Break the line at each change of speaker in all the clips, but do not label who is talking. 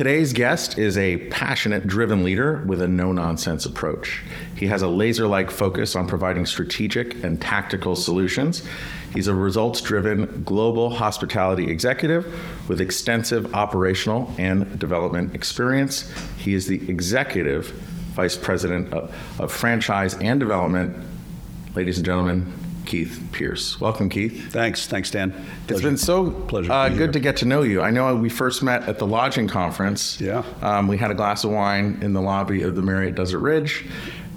Today's guest is a passionate, driven leader with a no nonsense approach. He has a laser like focus on providing strategic and tactical solutions. He's a results driven global hospitality executive with extensive operational and development experience. He is the executive vice president of, of franchise and development. Ladies and gentlemen, Keith Pierce. Welcome, Keith.
Thanks. Thanks, Dan.
It's been so
Pleasure to
uh, good to get to know you. I know we first met at the lodging conference.
Yeah.
Um, we had a glass of wine in the lobby of the Marriott Desert Ridge,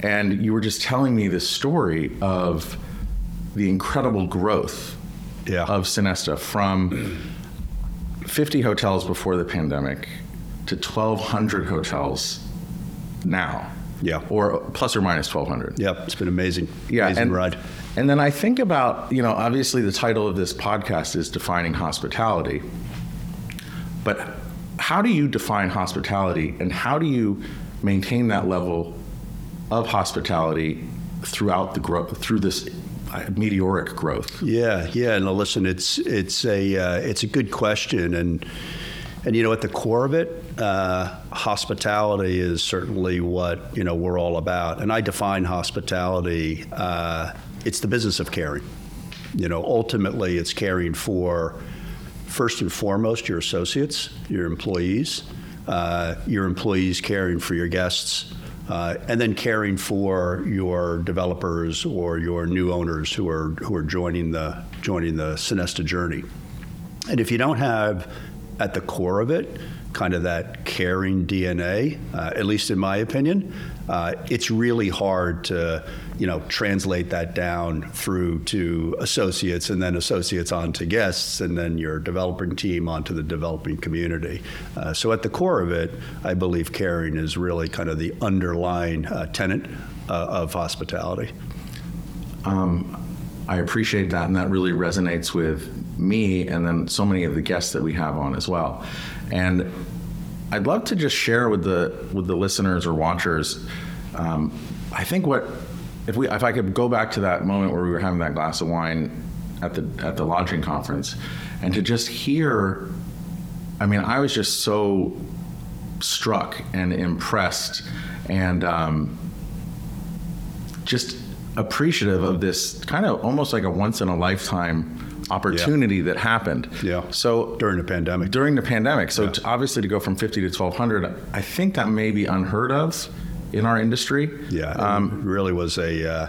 and you were just telling me this story of the incredible growth
Yeah.
of Sonesta from 50 hotels before the pandemic to 1,200 hotels now.
Yeah.
Or plus or minus 1,200.
Yep, it's been amazing.
Yeah,
amazing
and,
ride.
And then I think about, you know, obviously the title of this podcast is Defining Hospitality. But how do you define hospitality and how do you maintain that level of hospitality throughout the growth, through this uh, meteoric growth?
Yeah, yeah. No, listen, it's it's a uh, it's a good question, and and you know at the core of it, uh, hospitality is certainly what you know we're all about. And I define hospitality. Uh, it's the business of caring. You know, ultimately, it's caring for first and foremost your associates, your employees, uh, your employees caring for your guests, uh, and then caring for your developers or your new owners who are who are joining the joining the Sonesta journey. And if you don't have at the core of it kind of that caring DNA, uh, at least in my opinion, uh, it's really hard to you know translate that down through to associates and then associates on to guests and then your developing team onto the developing community. Uh, so at the core of it, I believe caring is really kind of the underlying uh, tenet uh, of hospitality.
I appreciate that, and that really resonates with me and then so many of the guests that we have on as well. And I'd love to just share with the with the listeners or watchers. Um, I think what if we if I could go back to that moment where we were having that glass of wine at the at the lodging conference, and to just hear. I mean, I was just so struck and impressed, and. Um, just appreciative of this kind of almost like a once in a lifetime opportunity that happened.
Yeah.
So
During the pandemic.
during the pandemic, so to, obviously to go from 50 to 1200, I think that may be unheard of in our industry.
Yeah, it
Um,
really was a uh,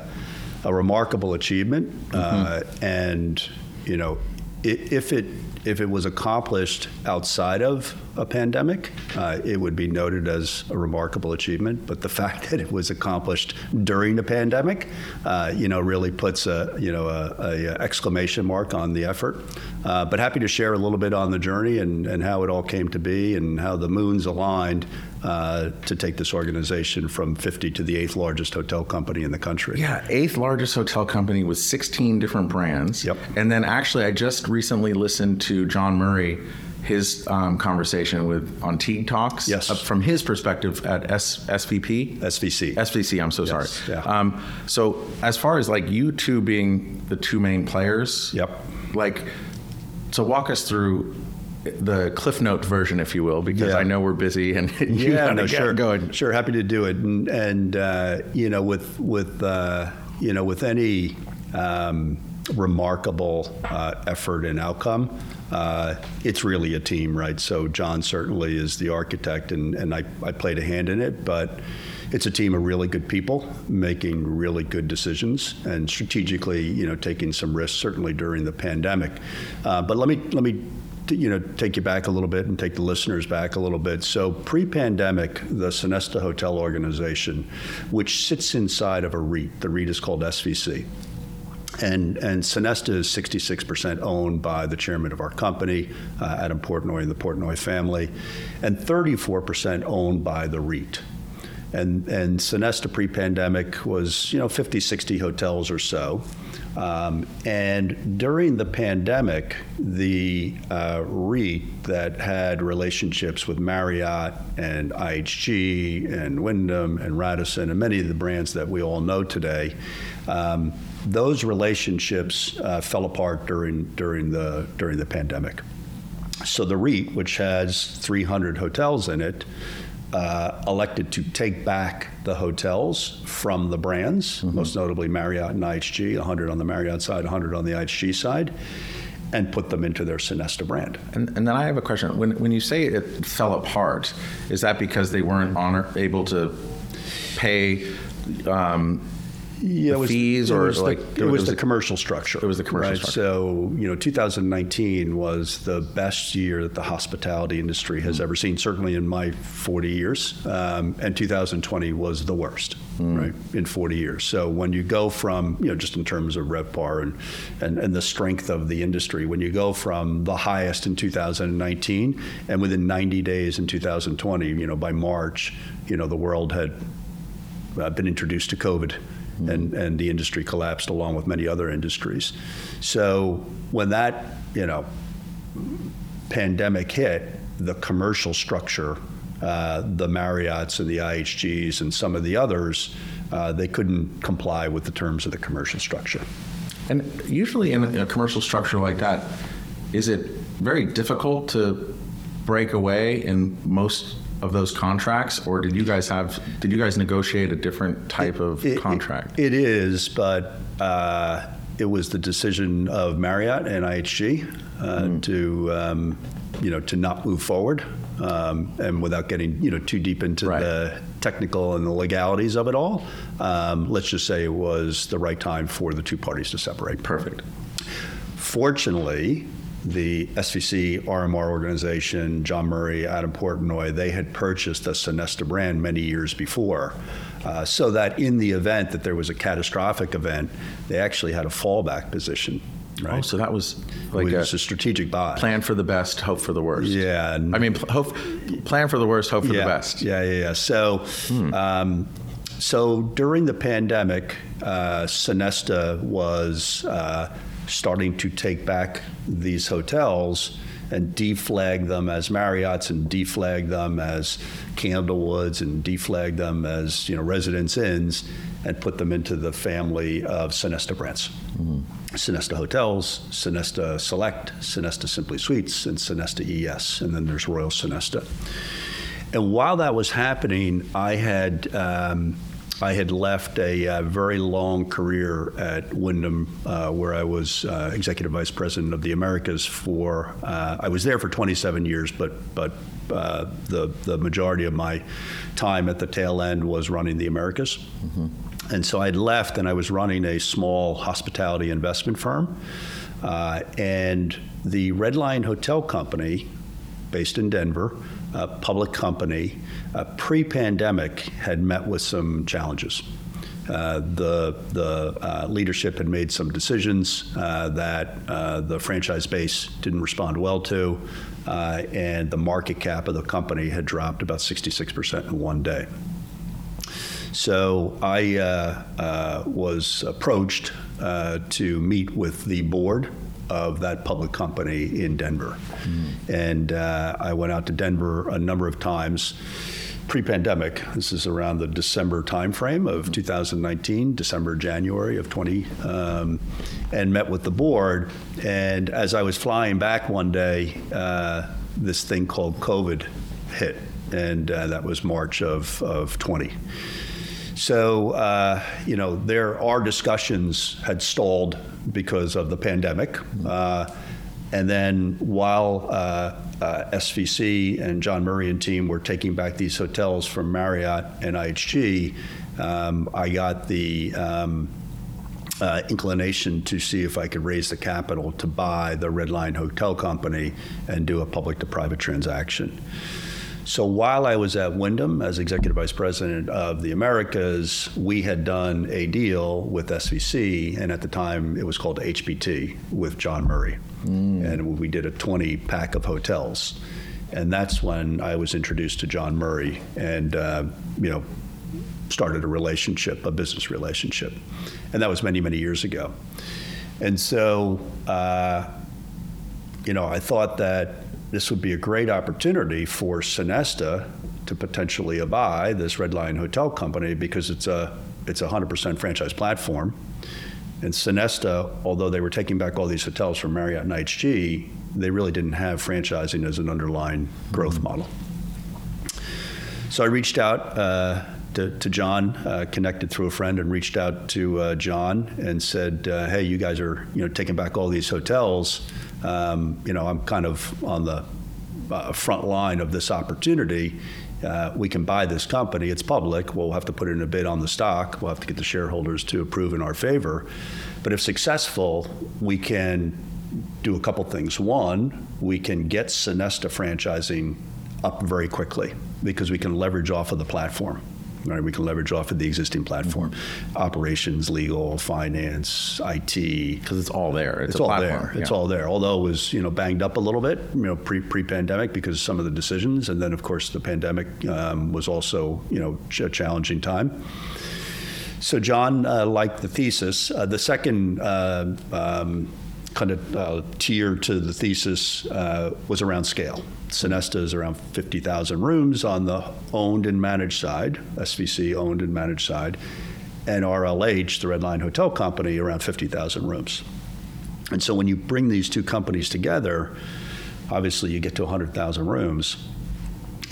a remarkable achievement, uh,
Mm-hmm.
and you know, if it if it was accomplished outside of a pandemic, uh, it would be noted as a remarkable achievement. But the fact that it was accomplished during the pandemic, uh, you know, really puts a you know a, a exclamation mark on the effort. Uh, but happy to share a little bit on the journey and, and how it all came to be and how the moons aligned uh, to take this organization from 50 to the eighth largest hotel company in the country.
Yeah, eighth largest hotel company with 16 different brands.
Yep.
And then actually, I just recently listened to John Murray, his um, conversation with on Teague Talks.
Yes.
uh, from his perspective at S, SVP.
SVC.
SVC, I'm so sorry.
yeah.
Um, so as far as like you two being the two main players.
Yep.
Like, so walk us through the Cliff Note version, if you will, because
Yeah.
I know we're busy and you
yeah,
gotta
no,
get
sure,
going.
Sure, happy to do it. And, and uh, you know, with with uh, you know, with any um, remarkable uh, effort and outcome, uh, it's really a team, right? So John certainly is the architect, and, and I, I played a hand in it, but it's a team of really good people making really good decisions and strategically, you know, taking some risks, certainly during the pandemic. Uh, but let me let me you know, take you back a little bit and take the listeners back a little bit. So, pre-pandemic, the Sonesta Hotel Organization, which sits inside of a REIT, the REIT is called SVC. And, and Sonesta is 66% owned by the chairman of our company, uh, Adam Portnoy and the Portnoy family, and 34% owned by the REIT. and and Sonesta pre-pandemic was you know 50, 60 hotels or so. Um, and during the pandemic, the uh, REIT that had relationships with Marriott and IHG and Wyndham and Radisson and many of the brands that we all know today, um, those relationships uh, fell apart during during the during the pandemic. So the REIT, which has 300 hotels in it, uh, elected to take back the hotels from the brands, mm-hmm. most notably Marriott and IHG, 100 on the Marriott side, 100 on the IHG side, and put them into their Sonesta brand.
And, and then I have a question. When, when you say it fell apart, is that because they weren't honor, able to pay um, yeah, it was, fees
it
or
was
like
the, it was, was the commercial structure.
It was the commercial
right?
structure.
So you know, 2019 was the best year that the hospitality industry has mm. ever seen, certainly in my 40 years, um, and 2020 was the worst, mm. right, in 40 years. So when you go from you know just in terms of RevPAR and, and and the strength of the industry, when you go from the highest in 2019 and within 90 days in 2020, you know by March, you know the world had uh, been introduced to COVID mm-hmm. and, and the industry collapsed along with many other industries. So when that, you know, pandemic hit, the commercial structure, uh, the Marriotts and the IHGs and some of the others, uh, they couldn't comply with the terms of the commercial structure.
And usually in a commercial structure like that, is it very difficult to break away in most of those contracts, or did you guys have? Did you guys negotiate a different type of it, contract?
It, it is, but uh, it was the decision of Marriott and IHG uh, mm. to, um, you know, to not move forward, um, and without getting you know too deep into right. the technical and the legalities of it all. Um, let's just say it was the right time for the two parties to separate.
Perfect.
Fortunately, the SVC RMR organization, John Murray, Adam Portnoy, they had purchased the Sonesta brand many years before. Uh, so that in the event that there was a catastrophic event, they actually had a fallback position. Right. Oh,
so that was like
was a, a, strategic buy.
Plan for the best, hope for the worst.
Yeah.
I mean, hope, plan for the worst, hope for
yeah,
the best.
Yeah, yeah, yeah. So, hmm. um, so during the pandemic, uh, Sonesta was uh, starting to take back these hotels and deflag them as Marriott's and deflag them as Candlewoods and deflag them as you know Residence Inns and put them into the family of Sonesta brands. Mm-hmm. Sonesta Hotels, Sonesta Select, Sonesta Simply Suites, and Sonesta ES, and then there's Royal Sonesta. And while that was happening, I had um, I had left a uh, very long career at Wyndham, uh, where I was uh, executive vice president of the Americas for. Uh, I was there for 27 years, but but uh, the the majority of my time at the tail end was running the Americas. Mm-hmm. And so I'd left, and I was running a small hospitality investment firm, uh, and the Red Lion Hotel Company, based in Denver uh, public company, uh, pre-pandemic, had met with some challenges. Uh, the the uh, leadership had made some decisions uh, that uh, the franchise base didn't respond well to, and the market cap of the company had dropped about 66% in one day. So I was approached to meet with the board of that public company in Denver. Mm. And uh, I went out to Denver a number of times pre-pandemic. This is around the December timeframe of 2019, December, January of 20, um, and met with the board. And as I was flying back one day, uh, this thing called COVID hit, and uh, that was March of, of 20. So, uh, you know, there are discussions had stalled because of the pandemic. Uh, and then while uh, uh SVC and John Murray and team were taking back these hotels from Marriott and IHG, um, I got the um, uh, inclination to see if I could raise the capital to buy the Red Lion Hotel Company and do a public to private transaction. So while I was at Wyndham as executive vice president of the Americas, we had done a deal with SVC, and at the time it was called HPT with John Murray, mm. and we did a 20 pack of hotels, and that's when I was introduced to John Murray, and uh, you know started a relationship, a business relationship. And that was many, many years ago. And so, uh, you know, I thought that this would be a great opportunity for Sonesta to potentially buy this Red Lion Hotel Company because it's a it's a 100% franchise platform. And Sonesta, although they were taking back all these hotels from Marriott and IHG, they really didn't have franchising as an underlying growth model. So I reached out uh, to, to, John, uh, connected through a friend, and reached out to uh, John and said, uh, "Hey, you guys are you know taking back all these hotels. Um, you know, I'm kind of on the uh, front line of this opportunity uh, we can buy this company. It's public. We'll have to put in a bid on the stock. We'll have to get the shareholders to approve in our favor. But if successful, we can do a couple things. One, we can get Sonesta franchising up very quickly because we can leverage off of the platform. Right, we can leverage off of the existing platform, operations, legal, finance, IT.
Because it's all there.
It's, it's all platform. there. It's all there. Although it was you know banged up a little bit, you know, pre pre pandemic because some of the decisions, and then of course the pandemic um, was also you know a challenging time. So John uh, liked the thesis. Uh, the second. Uh, um, kind of uh, tier to the thesis uh, was around scale. Sonesta is around 50,000 rooms on the owned and managed side, SVC owned and managed side, and RLH, the Red Lion Hotel Company, around 50,000 rooms. And so when you bring these two companies together, obviously you get to 100,000 rooms.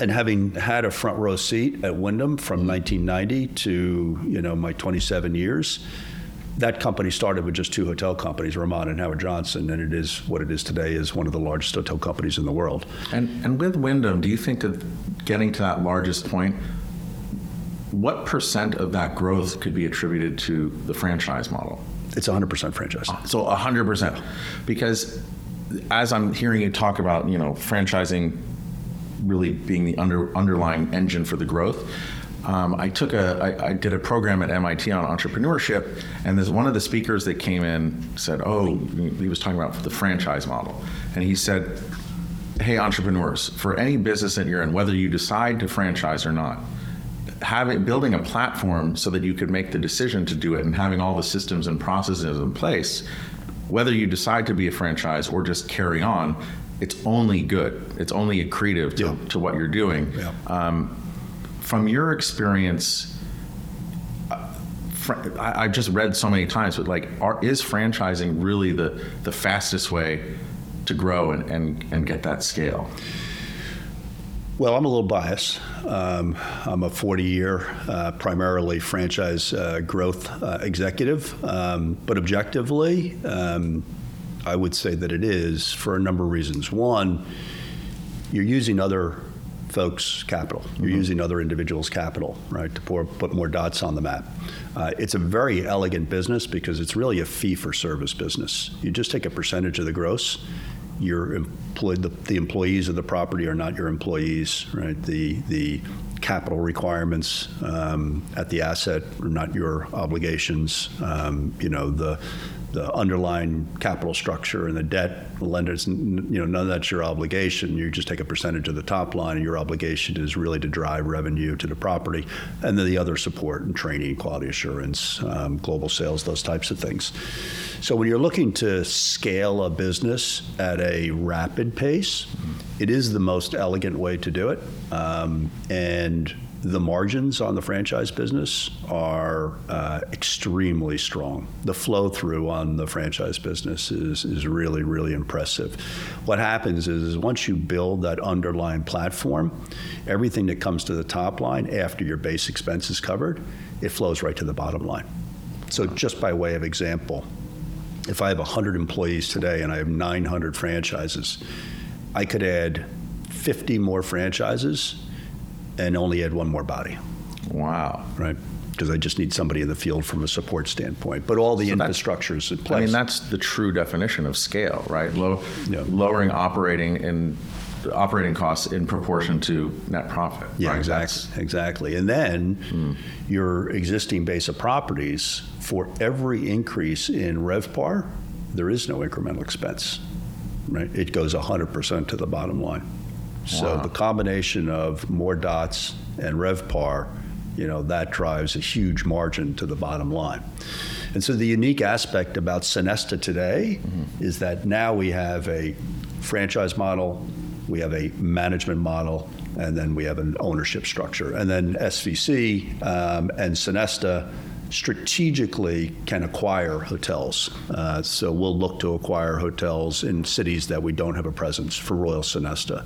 And having had a front row seat at Wyndham from 1990 to you know my 27 years, that company started with just two hotel companies, Ramada and Howard Johnson, and it is what it is today is one of the largest hotel companies in the world.
And, and with Wyndham, do you think that getting to that largest point, what percent of that growth could be attributed to the franchise model?
It's 100% franchise.
Ah, so 100%. Because as I'm hearing you talk about, you know, franchising really being the under, underlying engine for the growth, um, I took a I, I did a program at MIT on entrepreneurship, and there's one of the speakers that came in said, "Oh, he was talking about the franchise model," and he said, "Hey, entrepreneurs, for any business that you're in, whether you decide to franchise or not." Having building a platform so that you could make the decision to do it and having all the systems and processes in place, whether you decide to be a franchise or just carry on, it's only good. It's only accretive to, yeah. to what you're doing. Yeah. Um, from your experience, uh, I, have just read so many times, but like, are, is franchising really the, the fastest way to grow and, and, and get that scale?
Well, I'm a little biased. Um, I'm a 40 year, uh, primarily franchise uh, growth uh, executive, um, but objectively, um, I would say that it is for a number of reasons. One, you're using other folks' capital. You're mm-hmm. using other individuals' capital, right, to pour, put more dots on the map. Uh, it's a very elegant business because it's really a fee for service business. You just take a percentage of the gross. Your employed, the, the employees of the property are not your employees, right? The the capital requirements um, at the asset are not your obligations. Um, you know the the underlying capital structure and the debt, lenders, you know, none of that's your obligation. You just take a percentage of the top line, and your obligation is really to drive revenue to the property, and then the other support and training, quality assurance, um, global sales, those types of things. So when you're looking to scale a business at a rapid pace, it is the most elegant way to do it, um, and the margins on the franchise business are uh, extremely strong. The flow through on the franchise business is, is really, really impressive. What happens is, once you build that underlying platform, everything that comes to the top line after your base expense is covered, it flows right to the bottom line. So, just by way of example, if I have 100 employees today and I have 900 franchises, I could add 50 more franchises and only add one more body.
Wow.
Right? Because I just need somebody in the field from a support standpoint. But all the so infrastructure is in place.
I mean, that's the true definition of scale, right? Low, yeah. Lowering operating and operating costs in proportion to net profit.
Yeah,
right?
exactly. That's, exactly. And then mm. your existing base of properties, for every increase in RevPAR, there is no incremental expense. Right? It goes 100% to the bottom line. So wow. the combination of more dots and RevPAR you know, that drives a huge margin to the bottom line. And so the unique aspect about Sonesta today is that now we have a franchise model, we have a management model, and then we have an ownership structure. And then SVC um, and Sonesta strategically can acquire hotels. Uh, so we'll look to acquire hotels in cities that we don't have a presence for Royal Sonesta.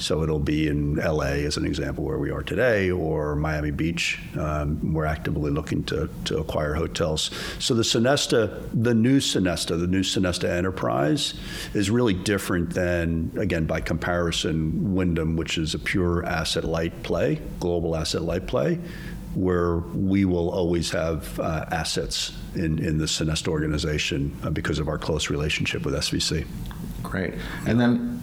So it'll be in LA, as an example, where we are today, or Miami Beach. Um, we're actively looking to, to acquire hotels. So the Sonesta, the new Sonesta, the new Sonesta Enterprise, is really different than, again, by comparison, Wyndham, which is a pure asset light play, global asset light play where we will always have uh, assets in, in the Sonesta organization uh, because of our close relationship with SVC.
Great. And then,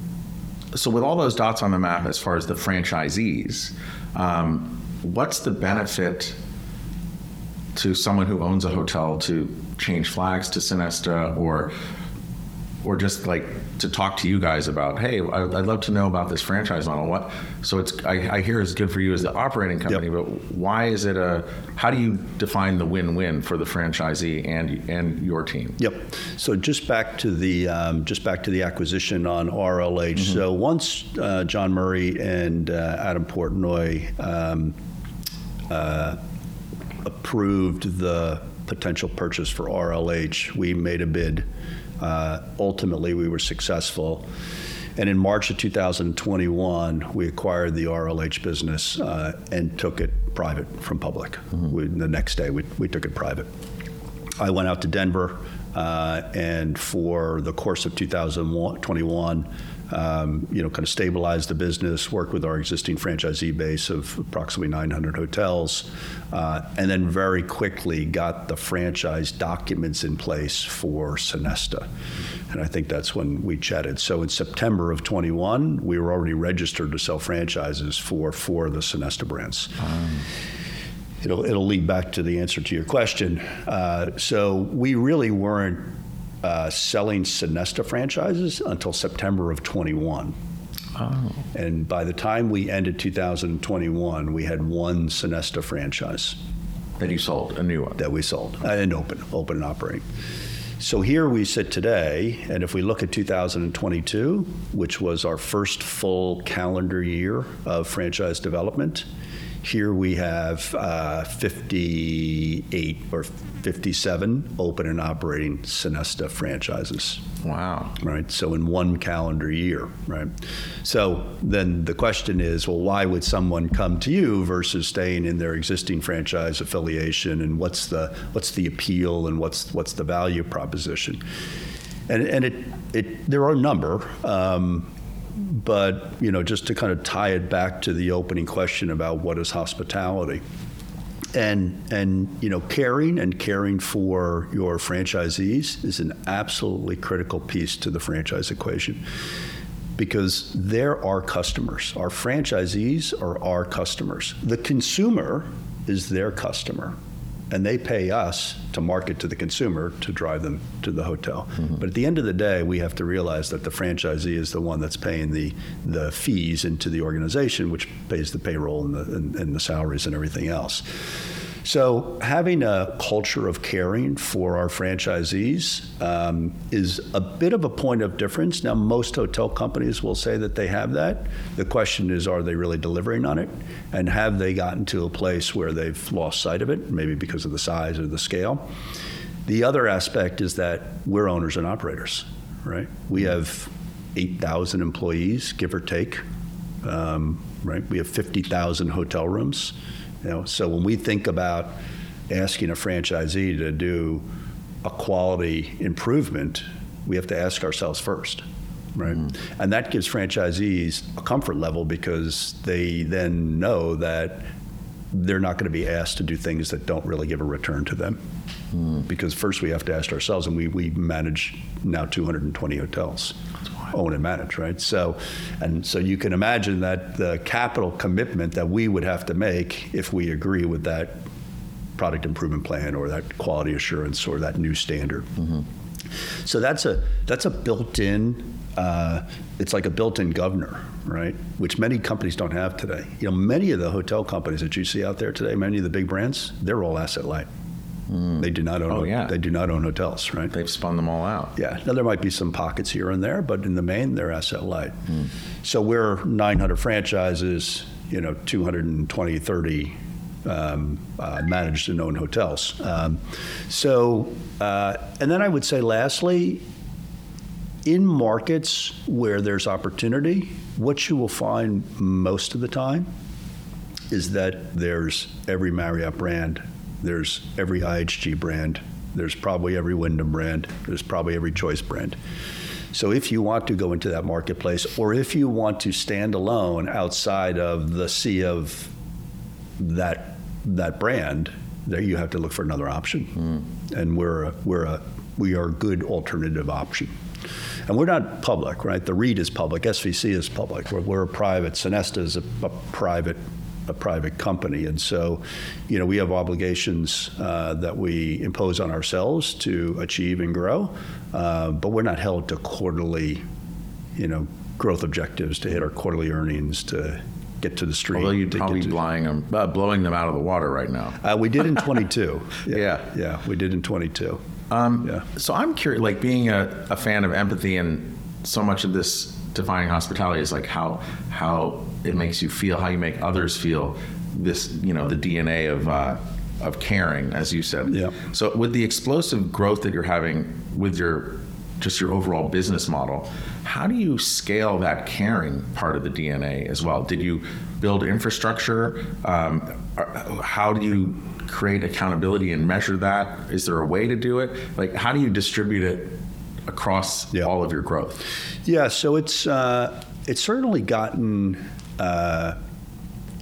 so with all those dots on the map as far as the franchisees, um, what's the benefit to someone who owns a hotel to change flags to Sonesta or or just like to talk to you guys about, hey, I- I'd love to know about this franchise model. What? So it's I, I hear it's good for you as the operating company, but why is it a? How do you define the win-win for the franchisee and and your team?
Yep. So just back to the um, just back to the acquisition on RLH. So once uh, John Murray and uh, Adam Portnoy um, uh, approved the potential purchase for RLH, we made a bid. Uh, ultimately, we were successful. And in March of 2021, we acquired the RLH business uh, and took it private from public. We, the next day, we, we took it private. I went out to Denver, uh, and for the course of 2021, um, you know, kind of stabilize the business, work with our existing franchisee base of approximately 900 hotels, uh, and then very quickly got the franchise documents in place for Sonesta. And I think that's when we chatted. So in September of 21, we were already registered to sell franchises for four of the Sonesta brands it'll, it'll lead back to the answer to your question. Uh, so we really weren't uh, selling Sonesta franchises until September of 21. And by the time we ended 2021, we had one Sonesta franchise
That you sold a new one.
that we sold uh, and open, open and operating. So here we sit today, and if we look at 2022, which was our first full calendar year of franchise development, here we have uh, 58 or 57 open and operating Sonesta franchises
Wow.
right? So in one calendar year, right? So then the question is, well, why would someone come to you versus staying in their existing franchise affiliation, and what's the what's the appeal, and what's what's the value proposition? And and it it there are a number. Um, but you know, just to kind of tie it back to the opening question about what is hospitality, and and you know caring and caring for your franchisees is an absolutely critical piece to the franchise equation because they're our customers. Our franchisees are our customers. The consumer is their customer and they pay us to market to the consumer to drive them to the hotel. Mm-hmm. But at the end of the day, we have to realize that the franchisee is the one that's paying the, the fees into the organization, which pays the payroll and the, and, and the salaries and everything else. So, having a culture of caring for our franchisees um, is a bit of a point of difference. Now, most hotel companies will say that they have that. The question is, are they really delivering on it? And have they gotten to a place where they've lost sight of it, maybe because of the size or the scale? The other aspect is that we're owners and operators, right? We have 8,000 employees, give or take, um, right? We have 50,000 hotel rooms. You know, so when we think about asking a franchisee to do a quality improvement, we have to ask ourselves first, right? Mm-hmm. And that gives franchisees a comfort level because they then know that they're not going to be asked to do things that don't really give a return to them. Mm-hmm. Because first we have to ask ourselves, and we, we manage now 220 hotels, own and manage, right? So, and so you can imagine that the capital commitment that we would have to make if we agree with that product improvement plan or that quality assurance or that new standard. So that's a that's a built-in. Uh, it's like a built-in governor, right? Which many companies don't have today. You know, many of the hotel companies that you see out there today, many of the big brands, they're all asset light. They do not own.
Oh, yeah.
They do not own hotels, right?
They've spun them all out.
Yeah. Now there might be some pockets here and there, but in the main, they're asset light. So we're 900 franchises, you know, 220, 30 um, uh, managed and owned hotels. Um, so, uh, and then I would say, lastly, in markets where there's opportunity, what you will find most of the time is that there's every Marriott brand, there's every IHG brand, there's probably every Wyndham brand, there's probably every Choice brand. So if you want to go into that marketplace, or if you want to stand alone outside of the sea of that that brand, there you have to look for another option. Hmm. And we're a, we're a we are a good alternative option. And we're not public, right? The REIT is public, SVC is public. We're, we're a private. Sonesta is a, a private a private company, and so you know we have obligations uh, that we impose on ourselves to achieve and grow, uh, but we're not held to quarterly, you know, growth objectives to hit our quarterly earnings to get to the street.
Although you'd probably be blowing them, uh, blowing them out of the water right now.
uh, we did in 22.
Yeah.
yeah, we did in 22.
Um,
Yeah.
So I'm curious, like being a, a fan of empathy, and so much of this defining hospitality is like how how it makes you feel, how you make others feel. This, you know, the DNA of uh, of caring, as you said.
Yeah.
So with the explosive growth that you're having with your just your overall business model, how do you scale that caring part of the DNA as well? Did you build infrastructure? Um, how do you create accountability and measure that? Is there a way to do it? Like, how do you distribute it across
Yeah.
all of your growth?
Yeah, so it's uh, it's certainly gotten uh,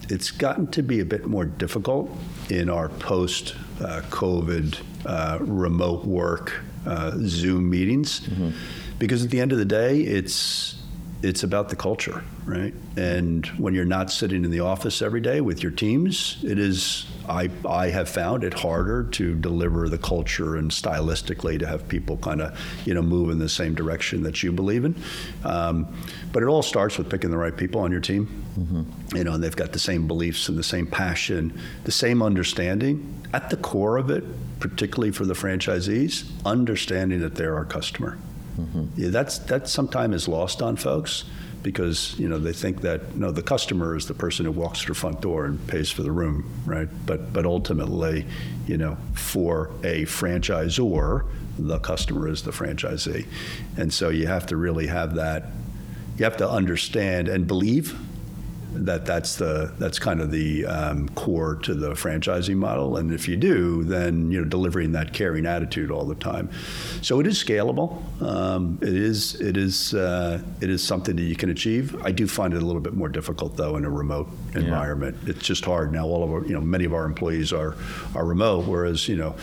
it's gotten to be a bit more difficult in our post uh, COVID uh, remote work uh, Zoom meetings because at the end of the day, it's it's about the culture, right? And when you're not sitting in the office every day with your teams, it is I I have found it harder to deliver the culture and stylistically to have people kind of you know move in the same direction that you believe in. Um, but it all starts with picking the right people on your team. You know, and they've got the same beliefs and the same passion, the same understanding. At the core of it, particularly for the franchisees, understanding that they're our customer. Yeah, that's that sometimes is lost on folks because you know they think that no, the customer is the person who walks through front door and pays for the room, right? But but ultimately, you know, for a franchisor, the customer is the franchisee, and so you have to really have that. You have to understand and believe that that's the that's kind of the um, core to the franchising model. And if you do, then you know delivering that caring attitude all the time. So it is scalable. Um, it is it is uh, it is something that you can achieve. I do find it a little bit more difficult though in a remote environment. It's just hard now. All of our you know many of our employees are are remote, whereas you know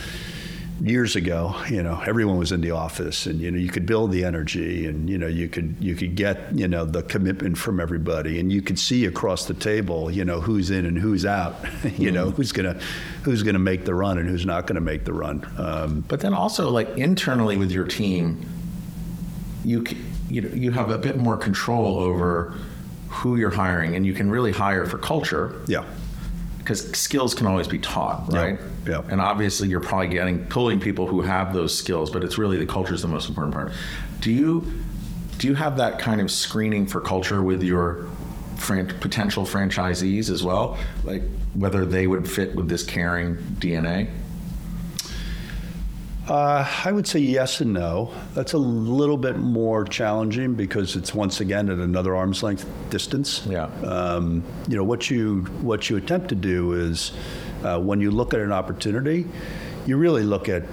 years ago, you know, everyone was in the office, and you know, you could build the energy, and you know, you could you could get you know the commitment from everybody, and you could see across the table, you know, who's in and who's out, you know, who's gonna who's gonna make the run and who's not gonna make the run. Um,
But then also, like internally with your team, you you know, you have a bit more control over who you're hiring, and you can really hire for culture.
yeah,
because skills can always be taught, right?
yeah.
And obviously, you're probably getting pulling people who have those skills, but it's really the culture is the most important part. Do you do you have that kind of screening for culture with your fran- potential franchisees as well, like whether they would fit with this caring DNA?
Uh, I would say yes and no. That's a little bit more challenging because it's once again at another arm's length distance.
Yeah.
Um, you know what you what you attempt to do is uh, when you look at an opportunity, you really look at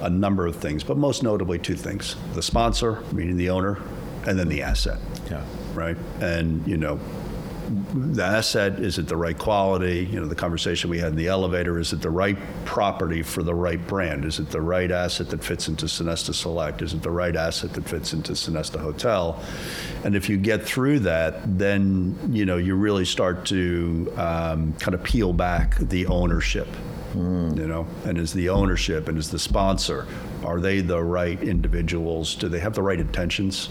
a number of things, but most notably two things: the sponsor, meaning the owner, and then the asset.
Yeah.
Right. And you know, the asset is it the right quality? You know, the conversation we had in the elevator is it the right property for the right brand? Is it the right asset that fits into Sonesta Select? Is it the right asset that fits into Sonesta Hotel? And if you get through that, then you know you really start to um, kind of peel back the ownership You know, and is the ownership and is the sponsor, are they the right individuals? Do they have the right intentions?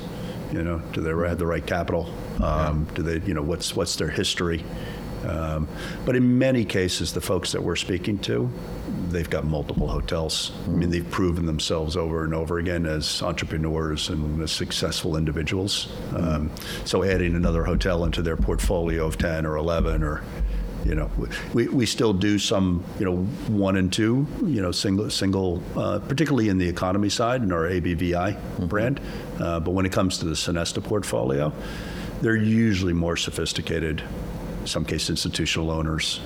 You know, do they have the right capital? Um, Do they, you know, what's what's their history? Um, but in many cases, the folks that we're speaking to, they've got multiple hotels. I mean, they've proven themselves over and over again as entrepreneurs and as successful individuals. Um, so adding another hotel into their portfolio of 10 or 11 or you know, we, we still do some, you know, one and two, you know, single, single, uh, particularly in the economy side in our ABVI brand. Uh, but when it comes to the Sonesta portfolio, they're usually more sophisticated, in some case institutional owners.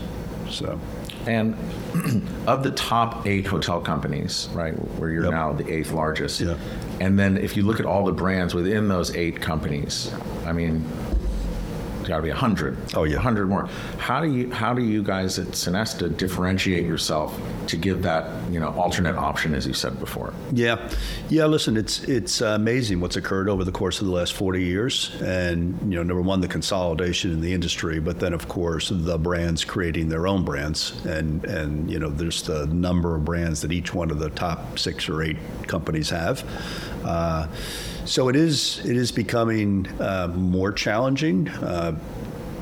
So,
And of the top eight hotel companies, right, where you're
Yep.
now the eighth largest,
Yeah.
and then if you look at all the brands within those eight companies, I mean, got to be a hundred.
Oh, yeah.
a hundred more. How do you how do you guys at Sonesta differentiate yourself to give that you know alternate option, as you said before?
Yeah, yeah. Listen, it's it's amazing what's occurred over the course of the last 40 years, and you know, number one, the consolidation in the industry, but then of course the brands creating their own brands, and and you know, there's the number of brands that each one of the top six or eight companies have. Uh, so it is it is becoming uh, more challenging. Uh,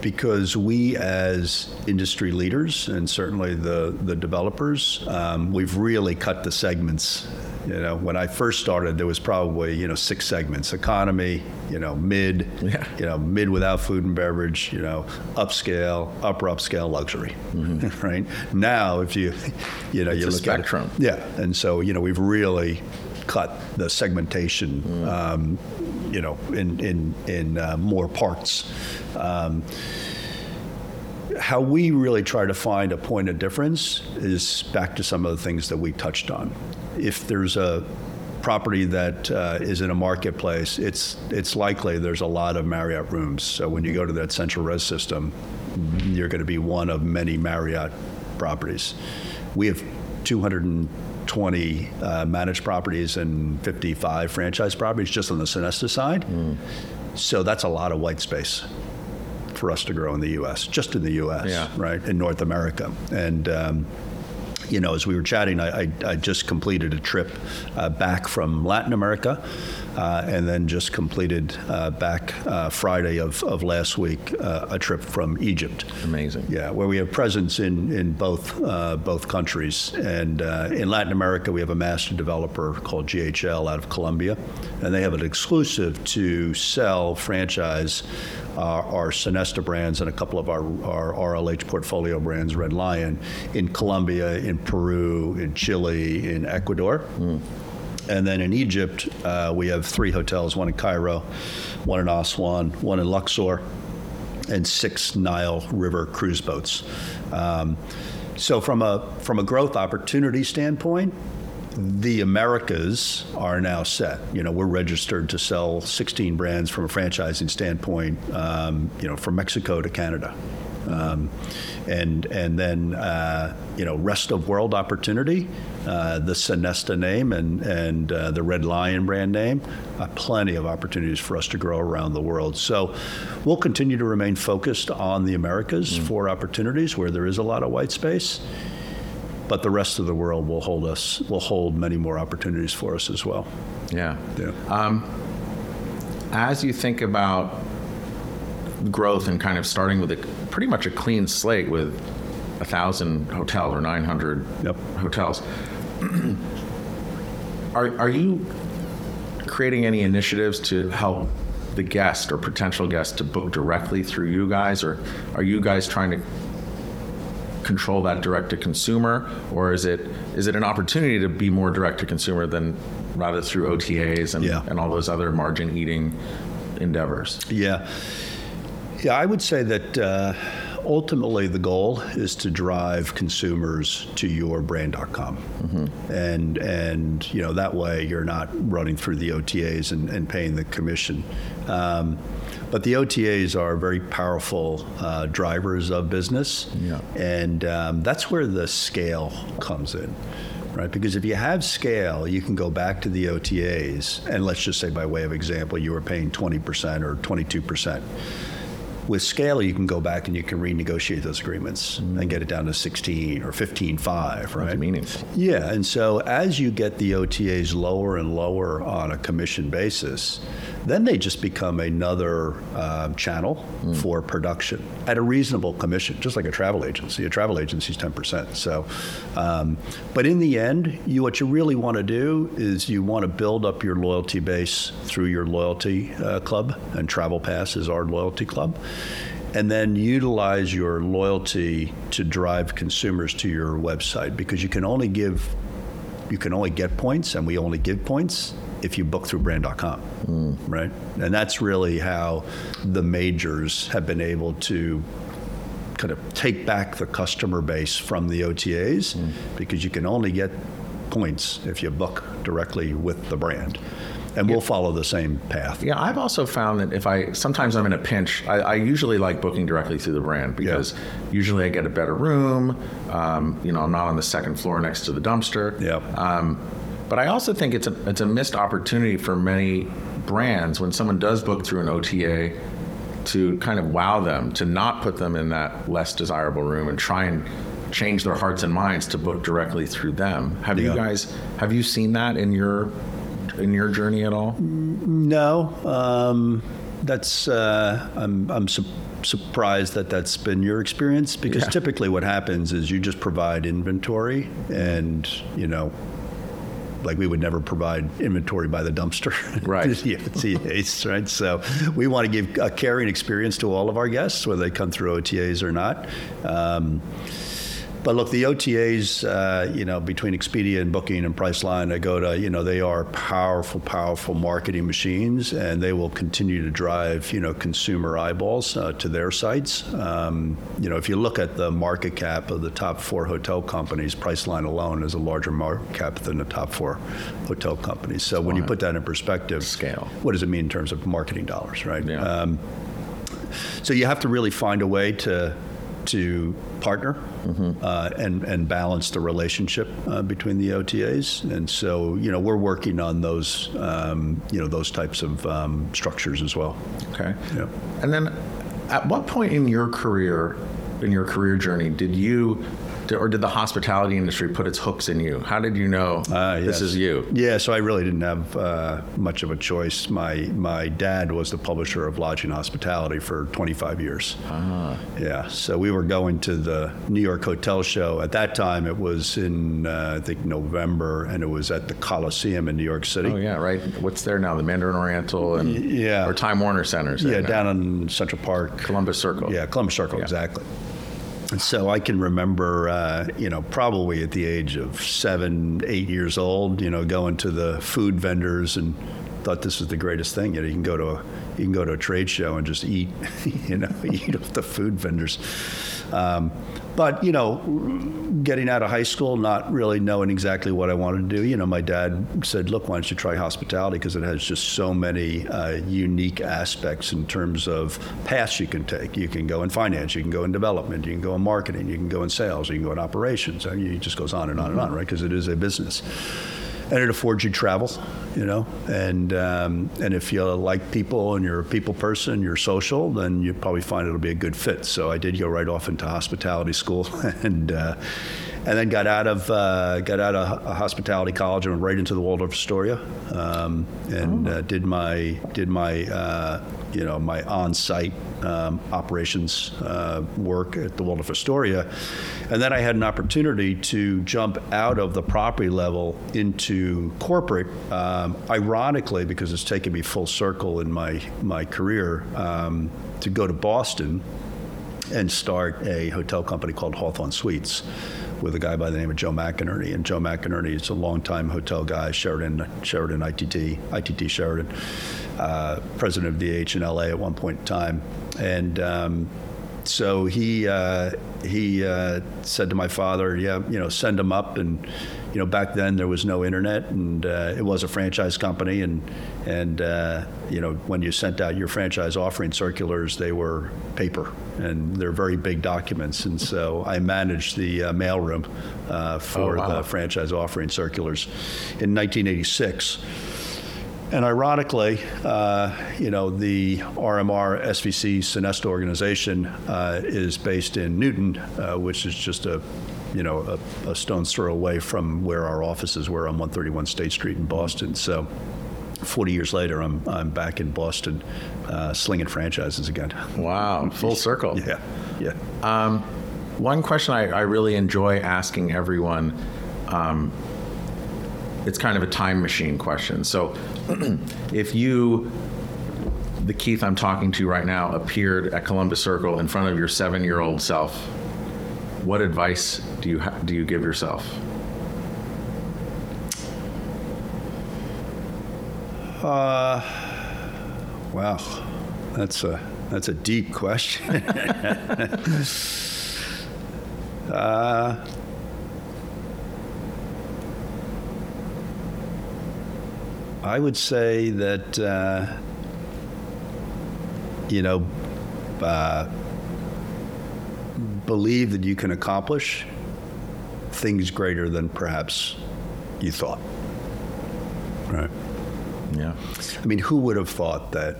because we as industry leaders and certainly the, the developers, um, we've really cut the segments. You know, when I first started, there was probably, you know, six segments, economy, you know, mid,
Yeah.
you know, mid without food and beverage, you know, upscale, upper upscale luxury, right? Now, if you, you know, you
a
look
spectrum.
at it, yeah. And so, you know, we've really cut the segmentation, um, you know, in, in, in uh, more parts. Um, how we really try to find a point of difference is back to some of the things that we touched on. If there's a property that uh, is in a marketplace, it's it's likely there's a lot of Marriott rooms. So when you go to that central res system, you're going to be one of many Marriott properties. We have 220 uh, managed properties and 55 franchise properties just on the Sonesta side. So that's a lot of white space for us to grow in the U.S., just in the U.S.,
Yeah.
right, in North America. And, um, you know, as we were chatting, I, I, I just completed a trip uh, back from Latin America and then just completed uh, back uh, Friday of, of last week uh, a trip from Egypt.
Amazing.
Yeah, where we have presence in, in both uh, both countries. And uh, in Latin America, we have a master developer called GHL out of Colombia, and they have an exclusive to sell franchise our, our Sonesta brands and a couple of our, our RLH portfolio brands, Red Lion, in Colombia, in Peru, in Chile, in Ecuador. And then in Egypt, uh, we have three hotels one in Cairo, one in Aswan, one in Luxor, and six Nile River cruise boats. Um, so, from a, from a growth opportunity standpoint, the Americas are now set. You know, we're registered to sell 16 brands from a franchising standpoint, um, you know, from Mexico to Canada. Um, and and then uh, you know rest of world opportunity, uh, the Sonesta name and and uh, the Red Lion brand name, uh, plenty of opportunities for us to grow around the world. So we'll continue to remain focused on the Americas for opportunities where there is a lot of white space, but the rest of the world will hold us will hold many more opportunities for us as well.
Yeah.
Yeah.
As you think about growth and kind of starting with a pretty much a clean slate with a thousand hotels or 900
Yep.
hotels, are, are you creating any initiatives to help the guest or potential guest to book directly through you guys, or are you guys trying to control that direct to consumer, or is it is it an opportunity to be more direct to consumer than rather through OTAs and,
Yeah.
and all those other margin eating endeavors?
Yeah. Yeah, I would say that uh, ultimately the goal is to drive consumers to your brand.com. And, and, you know, that way you're not running through the OTAs and, and paying the commission. Um, but the OTAs are very powerful uh, drivers of business.
Yeah.
And um, that's where the scale comes in, right? Because if you have scale, you can go back to the OTAs, and let's just say, by way of example, you were paying 20% or 22%. With scale, you can go back and you can renegotiate those agreements and mm. get it down to 16 or 15.5, right?
That's meaningful.
Yeah, and so as you get the OTAs lower and lower on a commission basis, then they just become another um, channel for production at a reasonable commission, just like a travel agency. A travel agency is 10%. So, um, but in the end, you what you really want to do is you want to build up your loyalty base through your loyalty uh, club, and Travel Pass is our loyalty club and then utilize your loyalty to drive consumers to your website because you can only give you can only get points and we only give points if you book through brand.com right and that's really how the majors have been able to kind of take back the customer base from the OTAs because you can only get points if you book directly with the brand and we'll follow the same path
Yeah, I've also found that if I sometimes I'm in a pinch, I, I usually like booking directly through the brand because usually I get a better room. Um, you know, I'm not on the second floor next to the dumpster.
Yep.
Um, but I also think it's a it's a missed opportunity for many brands when someone does book through an OTA to kind of wow them, to not put them in that less desirable room and try and change their hearts and minds to book directly through them. Have you guys have you seen that in your in your journey at all?
No, um, that's uh, I'm I'm su- surprised that that's been your experience because
Yeah.
typically what happens is you just provide inventory and you know. Like we would never provide inventory by the dumpster,
Right.
yeah, it's right. So we want to give a caring experience to all of our guests, whether they come through OTAs or not. Um, but look, the OTAs, uh, you know, between Expedia and Booking and Priceline, Agoda, you know, they are powerful, powerful marketing machines, and they will continue to drive, you know, consumer eyeballs uh, to their sites. Um, you know, if you look at the market cap of the top four hotel companies, Priceline alone is a larger market cap than the top four hotel companies. So when you put that in perspective,
Scale.
what does it mean in terms of marketing dollars, right?
Yeah.
Um, so you have to really find a way to to partner uh, and and balance the relationship uh, between the OTAs. And so you know we're working on those um, you know those types of um, structures as well.
Okay.
Yeah.
And then, at what point in your career, in your career journey, did you, or did the hospitality industry put its hooks in you? How did you know
Uh,
this is you?
Yeah, so I really didn't have uh, much of a choice. My my dad was the publisher of Lodging Hospitality for 25 years.
Ah.
Yeah, so we were going to the New York Hotel Show. At that time, it was in uh, I think November, and it was at the Coliseum in New York City.
Oh yeah, right. What's there now? The Mandarin Oriental and
yeah.
or Time Warner Centers.
Yeah, down in Central Park.
Columbus Circle.
Yeah, Columbus Circle,
Yeah.
exactly. And so I can remember, uh, you know, probably at the age of seven, eight years old, you know, going to the food vendors and thought this was the greatest thing. You know, you can go to a you can go to a trade show and just eat, you know, eat off the food vendors. Um, but you know, getting out of high school, not really knowing exactly what I wanted to do. You know, my dad said, "Look, why don't you try hospitality? Because it has just so many uh, unique aspects in terms of paths you can take. You can go in finance, you can go in development, you can go in marketing, you can go in sales, you can go in operations. I mean, it just goes on and on and on, right? Because it is a business." And it affords you travel, you know. And um, and if you like people and you're a people person, you're social, then you probably find it'll be a good fit. So I did go right off into hospitality school, and uh, and then got out of uh, got out of ho- hospitality college and went right into the Waldorf Astoria, um, and uh, did my did my uh, you know my on-site um, operations uh, work at the Waldorf Astoria, and then I had an opportunity to jump out of the property level into corporate. Um, ironically, because it's taken me full circle in my my career, um, to go to Boston and start a hotel company called Hawthorn Suites with a guy by the name of Joe McInerney. And Joe McInerney is a longtime hotel guy, Sheraton, Sheraton ITT, ITT Sheraton, uh, president of DH in LA at one point in time. And um, so he uh, he uh, said to my father, "Yeah, you know, send him up." And you know, back then there was no internet, and uh, it was a franchise company, and and uh, you know, when you sent out your franchise offering circulars, they were paper, and they're very big documents. And so I managed the uh, mailroom uh, for
Oh, wow.
the franchise offering circulars in 1986 And ironically, uh, you know, the RMR SVC Sonesta organization uh, is based in Newton, uh, which is just a, you know, a, a stone's throw away from where our offices were on 131 State Street in Boston. So 40 years later, I'm, I'm back in Boston uh, slinging franchises again.
Wow, full circle.
Yeah, yeah.
Um, one question I, I really enjoy asking everyone um, it's kind of a time machine question. So if you, the Keith I'm talking to right now, appeared at Columbus Circle in front of your seven year old self, what advice do you, ha- do you give yourself?
Uh, wow, that's a that's a deep question. uh, I would say that uh, you know uh, believe that you can accomplish things greater than perhaps you thought. Right.
Yeah.
I mean, who would have thought that,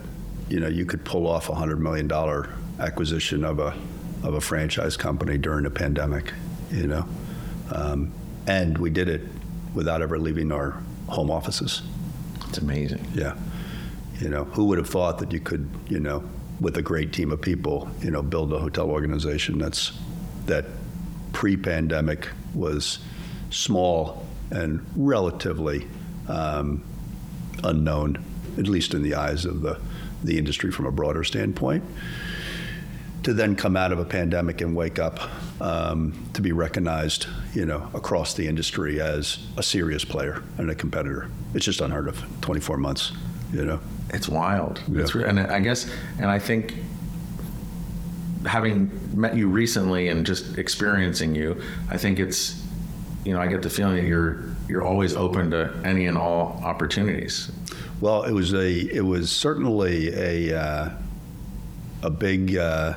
you know, you could pull off a hundred million dollar acquisition of a of a franchise company during a pandemic, you know, um, and we did it without ever leaving our home offices.
It's amazing.
Yeah, you know, who would have thought that you could, you know, with a great team of people, you know, build a hotel organization that's that pre-pandemic was small and relatively. Um, unknown, at least in the eyes of the, the industry from a broader standpoint. To then come out of a pandemic and wake up um, to be recognized, you know, across the industry as a serious player and a competitor. It's just unheard of. 24 months, you know.
It's wild.
Yeah.
It's and I guess, and I think having met you recently and just experiencing you, I think it's, you know, I get the feeling that you're you're always open to any and all opportunities.
Well, it was a it was certainly a uh, a big uh,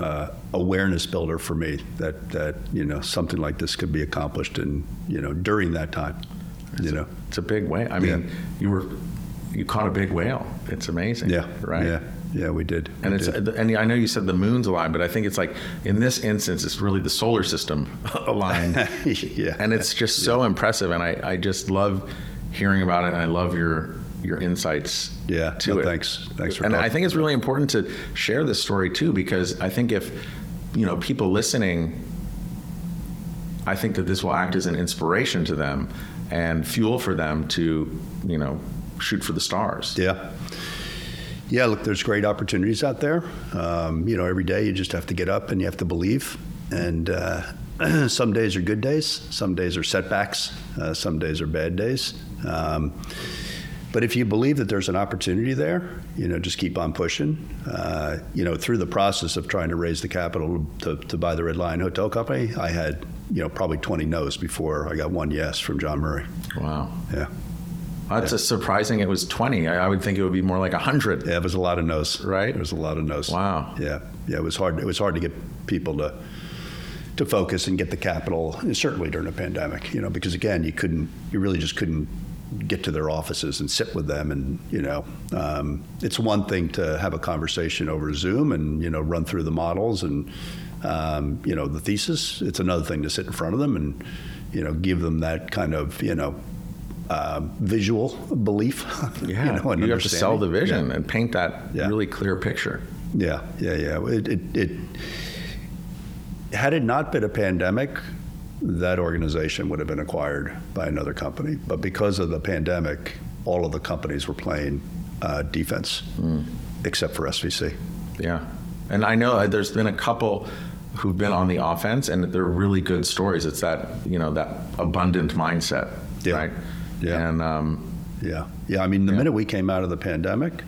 uh, awareness builder for me that that you know something like this could be accomplished and you know during that time, you know.
It's a big whale. I mean,
Yeah.
you were you caught a big whale. It's amazing.
Yeah.
Right.
Yeah. Yeah, we did.
And
We
it's
did.
and I know you said the moon's aligned, but I think it's like in this instance, it's really the solar system aligned.
yeah.
and it's just so impressive and I, I just love hearing about it and i love your your insights
Yeah,
to
no,
it
thanks. Thanks for that.
and i think it's really important to share this story too because i think if you know people listening i think that this will act as an inspiration to them and fuel for them to you know shoot for the stars
Yeah. Yeah, look, there's great opportunities out there. Um, you know, every day you just have to get up and you have to believe. And uh, some days are good days, some days are setbacks, uh, some days are bad days. Um, but if you believe that there's an opportunity there, you know, just keep on pushing. Uh, you know, through the process of trying to raise the capital to, to buy the Red Lion Hotel Company, I had, you know, probably 20 no's before I got one yes from John Murray.
wow
Yeah.
that's a surprising it was 20 I, I would think it would be more like 100
Yeah, it was a lot of no's.
Right?
It was a lot of no's.
Wow.
Yeah, yeah. It was hard. It was hard to get people to to focus and get the capital. and Certainly during a pandemic, you know, because again, you couldn't. You really just couldn't get to their offices and sit with them. And you know, um, it's one thing to have a conversation over Zoom and you know run through the models and um, you know the thesis. It's another thing to sit in front of them and you know give them that kind of you know. Um, visual belief,
yeah
you, know, and
you have to sell the vision
Yeah.
and paint that
Yeah.
really clear picture
Yeah, yeah, yeah. It, it, it had it not been a pandemic, that organization would have been acquired by another company. But because of the pandemic, all of the companies were playing uh, defense, except for SVC.
Yeah, and I know there's been a couple who've been on the offense, and they're really good stories. It's that you know that abundant mindset,
Yeah.
right?
Yeah.
and um,
Yeah, yeah. I mean, the
Yeah.
minute we came out of the pandemic,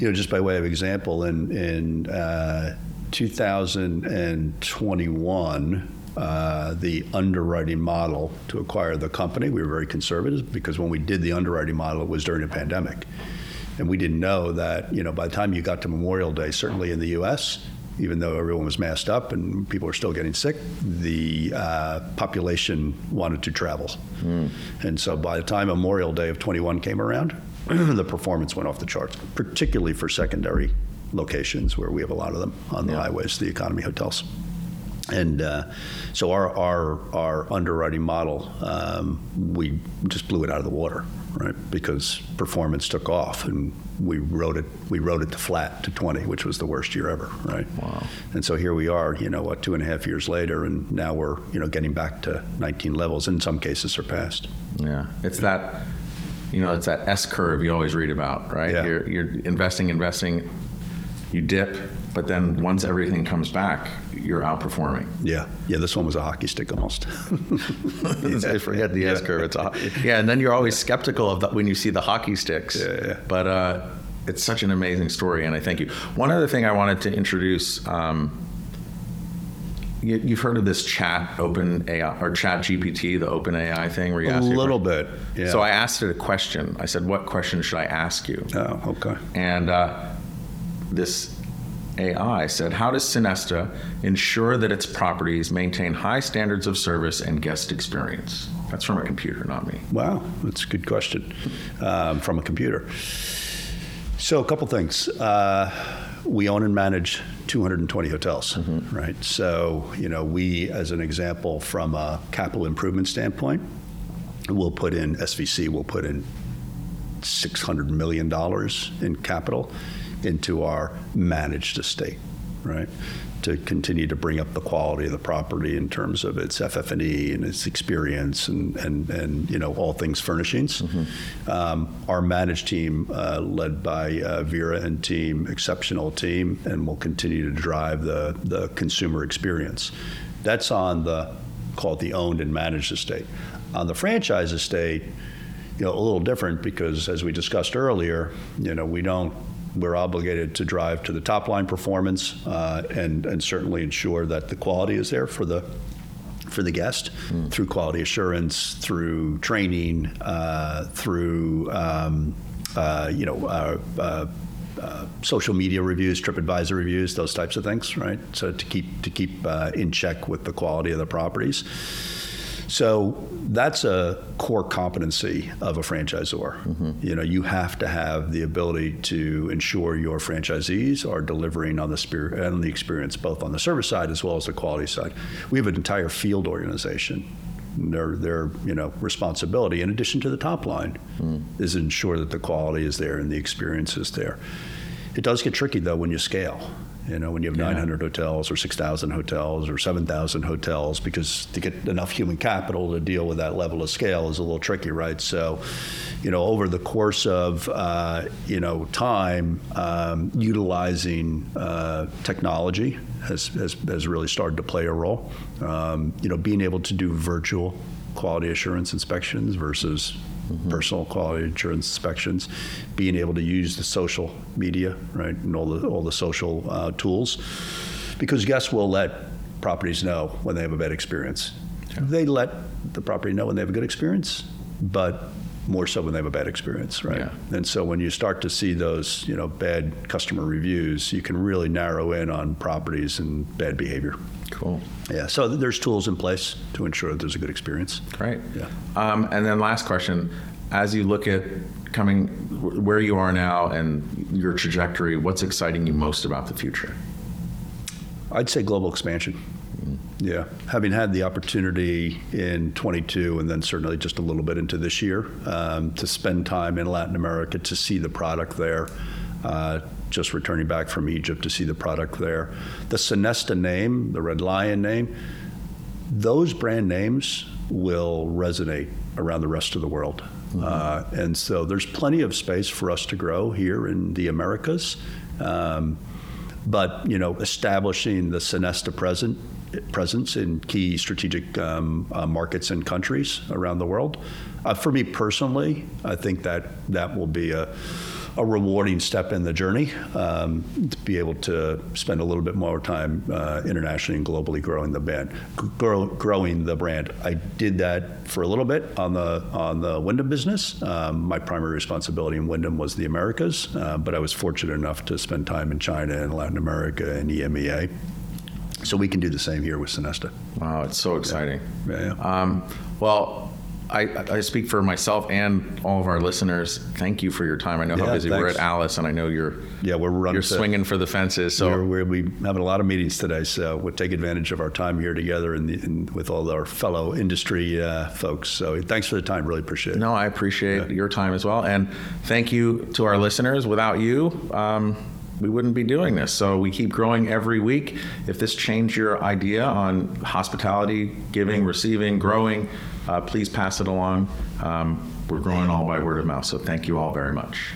you know, just by way of example, in in uh, 2021, uh, the underwriting model to acquire the company, we were very conservative because when we did the underwriting model, it was during a pandemic, and we didn't know that you know by the time you got to Memorial Day, certainly in the U.S. even though everyone was masked up and people were still getting sick, the uh, population wanted to travel. And so by the time Memorial Day of 21 came around, the performance went off the charts, particularly for secondary locations where we have a lot of them on the
Yeah.
highways, the economy hotels. And uh, so our, our, our underwriting model, um, we just blew it out of the water, right? Because performance took off and we wrote it, we wrote it to flat to 20, which was the worst year ever, right?
Wow.
And so here we are, you know, what, two and a half years later, and now we're, you know, getting back to 19 levels, in some cases surpassed.
Yeah, it's that, you know, it's that S curve you always read about, right?
Yeah.
You're, you're investing, investing, you dip, but then once everything comes back, you're outperforming.
Yeah, yeah, this one was a hockey stick almost.
I forget the S curve. It's a, yeah, and then you're always skeptical of that when you see the hockey sticks.
Yeah, yeah.
But uh, it's such an amazing story, and I thank you. One other thing I wanted to introduce. Um, you, you've heard of this chat open AI or chat GPT, the open AI thing where you
A
ask your
little
que-
bit, yeah.
So I asked it a question. I said, "What question should I ask you?"
Oh, okay.
And uh, this AI said, How does Sonesta ensure that its properties maintain high standards of service and guest experience? That's from a computer, not me.
Wow, that's a good question um, from a computer. So, a couple things. Uh, we own and manage 220 hotels, right? So, you know, we, as an example, from a capital improvement standpoint, we'll put in SVC, we'll put in $600 million in capital into our managed estate, right? To continue to bring up the quality of the property in terms of its FF&E and its experience and, and, and you know, all things furnishings. Um, our managed team, uh, led by uh, Vera and team, exceptional team, and will continue to drive the, the consumer experience. That's on the, called the owned and managed estate. On the franchise estate, you know, a little different because as we discussed earlier, you know, we don't, we're obligated to drive to the top line performance uh, and, and certainly ensure that the quality is there for the, for the guest through quality assurance, through training, uh, through, um, uh, you know, uh, uh, uh, social media reviews, TripAdvisor reviews, those types of things, right? So to keep to keep uh, in check with the quality of the properties. So that's a core competency of a franchisor. Mm-hmm. You know, you have to have the ability to ensure your franchisees are delivering on the spirit and the experience, both on the service side as well as the quality side. We have an entire field organization. Their, their you know responsibility, in addition to the top line, mm. is ensure that the quality is there and the experience is there. It does get tricky though when you scale. You know, when you have
Yeah.
900 hotels or 6,000 hotels or 7,000 hotels, because to get enough human capital to deal with that level of scale is a little tricky, right? So, you know, over the course of uh, you know time, um, utilizing uh, technology has, has has really started to play a role. Um, you know, being able to do virtual quality assurance inspections versus personal quality assurance inspections, being able to use the social media, right, and all the all the social uh, tools, because guests will let properties know when they have a bad experience. They let the property know when they have a good experience, but more so when they have a bad experience, right?
Yeah.
And so when you start to see those, you know, bad customer reviews, you can really narrow in on properties and bad behavior.
Cool.
Yeah. So there's tools in place to ensure that there's a good experience.
Great.
Yeah.
Um, and then last question: As you look at coming where you are now and your trajectory, what's exciting you most about the future?
I'd say global expansion. Yeah, having had the opportunity in 22 and then certainly just a little bit into this year um, to spend time in Latin America to see the product there. Uh, just returning back from Egypt to see the product there. The Sonesta name, the Red Lion name, those brand names will resonate around the rest of the world. Uh, and so there's plenty of space for us to grow here in the Americas. Um, but you know, establishing the Sonesta present presence in key strategic um, uh, markets and countries around the world. Uh, for me personally, I think that that will be a a rewarding step in the journey um, to be able to spend a little bit more time uh, internationally and globally growing the band, grow, growing the brand. I did that for a little bit on the on the Wyndham business. Um, my primary responsibility in Wyndham was the Americas, uh, but I was fortunate enough to spend time in China and Latin America and EMEA. So we can do the same here with Sonesta.
Wow, it's so exciting.
Yeah, yeah.
Um, well, I, I speak for myself and all of our listeners. Thank you for your time. I know how
Yeah,
busy we're at ALIS, and I know you're
Yeah, we're running.
you're
to-
swinging for the fences. So
we're, we're, we having a lot of meetings today, so we'll take advantage of our time here together and, the, and with all our fellow industry uh, folks. So thanks for the time. Really appreciate it.
No, I appreciate your time as well. And thank you to our listeners. Without you, um, we wouldn't be doing this. So we keep growing every week. If this changed your idea on hospitality, giving, receiving, growing, please pass it along. Um, we're growing all by word of mouth. So thank you all very much.